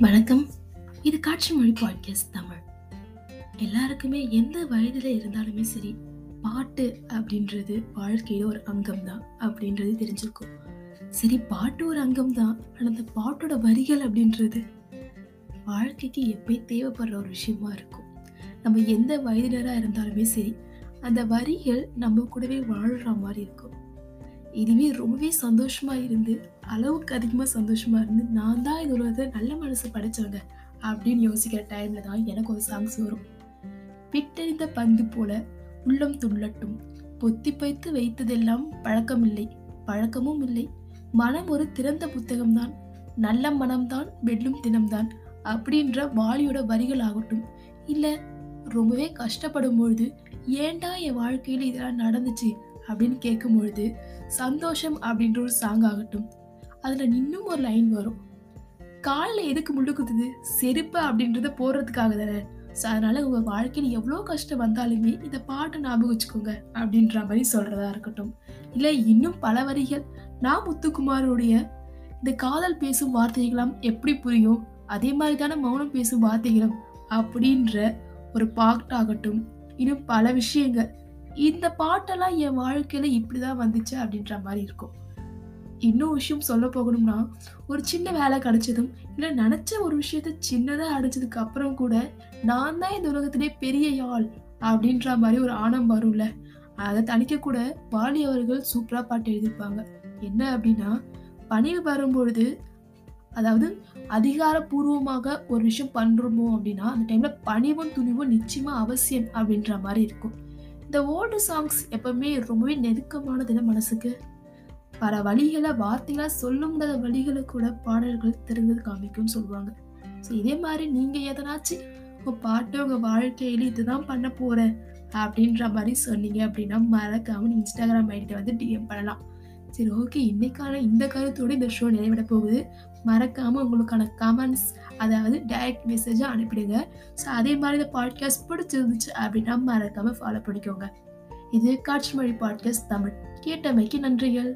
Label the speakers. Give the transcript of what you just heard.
Speaker 1: வணக்கம். இது காட்சி மொழி பாட்காஸ்ட் தமிழ். எல்லாருக்குமே எந்த வயதில் இருந்தாலுமே சரி பாட்டு அப்படின்றது வாழ்க்கையில ஒரு அங்கம் தான் அப்படின்றது தெரிஞ்சிருக்கும். சரி பாட்டு ஒரு அங்கம் தான் ஆனால் அந்த பாட்டோட வரிகள் அப்படின்றது வாழ்க்கைக்கு எப்பயும் தேவைப்படுற ஒரு விஷயமா இருக்கும். நம்ம எந்த வயதினராக இருந்தாலுமே சரி அந்த வரிகள் நம்ம கூடவே வாழ்கிற மாதிரி இருக்கும். இதுவே ரொம்பவே சந்தோஷமா இருந்து அளவுக்கு அதிகமாக சந்தோஷமா இருந்து நான் தான் இது உலகத்தை நல்ல மனசு படைச்சவங்க அப்படின்னு யோசிக்கிற டைம்ல தான் எனக்கு ஒரு சாங்ஸ் வரும். விட்டெறிந்த பந்து போல உள்ளம் துள்ளட்டும். பொத்தி பைத்து வைத்ததெல்லாம் பழக்கம் இல்லை பழக்கமும் இல்லை. மனம் ஒரு திறந்த புத்தகம்தான். நல்ல மனம்தான் வெல்லும் தினம்தான் அப்படின்ற வாலியோட வரிகள் ஆகட்டும். இல்லை ரொம்பவே கஷ்டப்படும் பொழுது ஏன்டா என் வாழ்க்கையில் இதெல்லாம் நடந்துச்சு? அப்படின்னு கேட்கும்பொழுது சந்தோஷம் அப்படின்ற ஒரு சாங் ஆகட்டும். அதில் இன்னும் ஒரு லைன் வரும். காலில் எதுக்கு முள்ளு குத்துது? செருப்பு அப்படின்றத போடுறதுக்காக தானே. ஸோ அதனால் உங்கள் வாழ்க்கையில் எவ்வளோ கஷ்டம் வந்தாலுமே இந்த பாட்டை ஞாபகம் வச்சுக்கோங்க அப்படின்ற மாதிரி சொல்கிறதா இருக்கட்டும். இல்லை இன்னும் பல வரிகள். நான் முத்துக்குமாரோடைய இந்த காதல் பேசும் வார்த்தைகளாம் எப்படி புரியும்? அதே மாதிரி தானே மௌனம் பேசும் வார்த்தைகளும் அப்படின்ற ஒரு பாட்டாகட்டும் இன்னும் பல விஷயங்கள். இந்த பாட்டெல்லாம் என் வாழ்க்கையில இப்படிதான் வந்துச்சு அப்படின்ற மாதிரி இருக்கும். இன்னும் விஷயம் சொல்ல போகணும்னா ஒரு சின்ன வேலை கிடைச்சதும் இல்லை நினச்ச ஒரு விஷயத்த சின்னதாக அடைச்சதுக்கு அப்புறம் கூட நான் தான் இந்த உலகத்திலே பெரிய யாழ் அப்படின்ற மாதிரி ஒரு ஆணம் வரும்ல. அதை தணிக்க கூட பாலி அவர்கள் சூப்பராக பாட்டு எழுதியிருப்பாங்க. என்ன அப்படின்னா பணிவு வரும்பொழுது அதாவது அதிகாரப்பூர்வமாக ஒரு விஷயம் பண்ணுறோமோ அப்படின்னா அந்த டைமில் பணிவும் துணிவும் நிச்சயமாக அவசியம் அப்படின்ற மாதிரி இருக்கும். இந்த ஓல்டு சாங்ஸ் எப்பவுமே ரொம்பவே நெருக்கமானது மனசுக்கு. பல வழிகளை வார்த்தைகளாக சொல்ல முடியாத வழிகளை கூட பாடல்கள் திறந்து காமிக்கும்னு சொல்லுவாங்க. ஸோ இதே மாதிரி நீங்கள் எதனாச்சும் உங்கள் பாட்டு உங்கள் வாழ்க்கையில இதுதான் பண்ண போகிறேன் அப்படின்ற மாதிரி சொன்னீங்க அப்படின்னா மறக்காமல் இன்ஸ்டாகிராம் ஐடியை வந்து டிஎம் பண்ணலாம். சரி ஓகே இன்னைக்கான இந்த கருத்தோட இந்த ஷோ நிறைவிட போகுது. மறக்காமல் உங்களுக்கான கமெண்ட்ஸ் அதாவது டைரக்ட் மெசேஜாக அனுப்பிடுங்க. ஸோ அதே மாதிரி இந்த பாட்காஸ்ட் பிடிச்சிருந்துச்சு அப்படின்னா மறக்காமல் ஃபாலோ பண்ணிக்கோங்க. இது காட்சி மொழி பாட்காஸ்ட் தமிழ். கேட்டமைக்கு நன்றிகள்.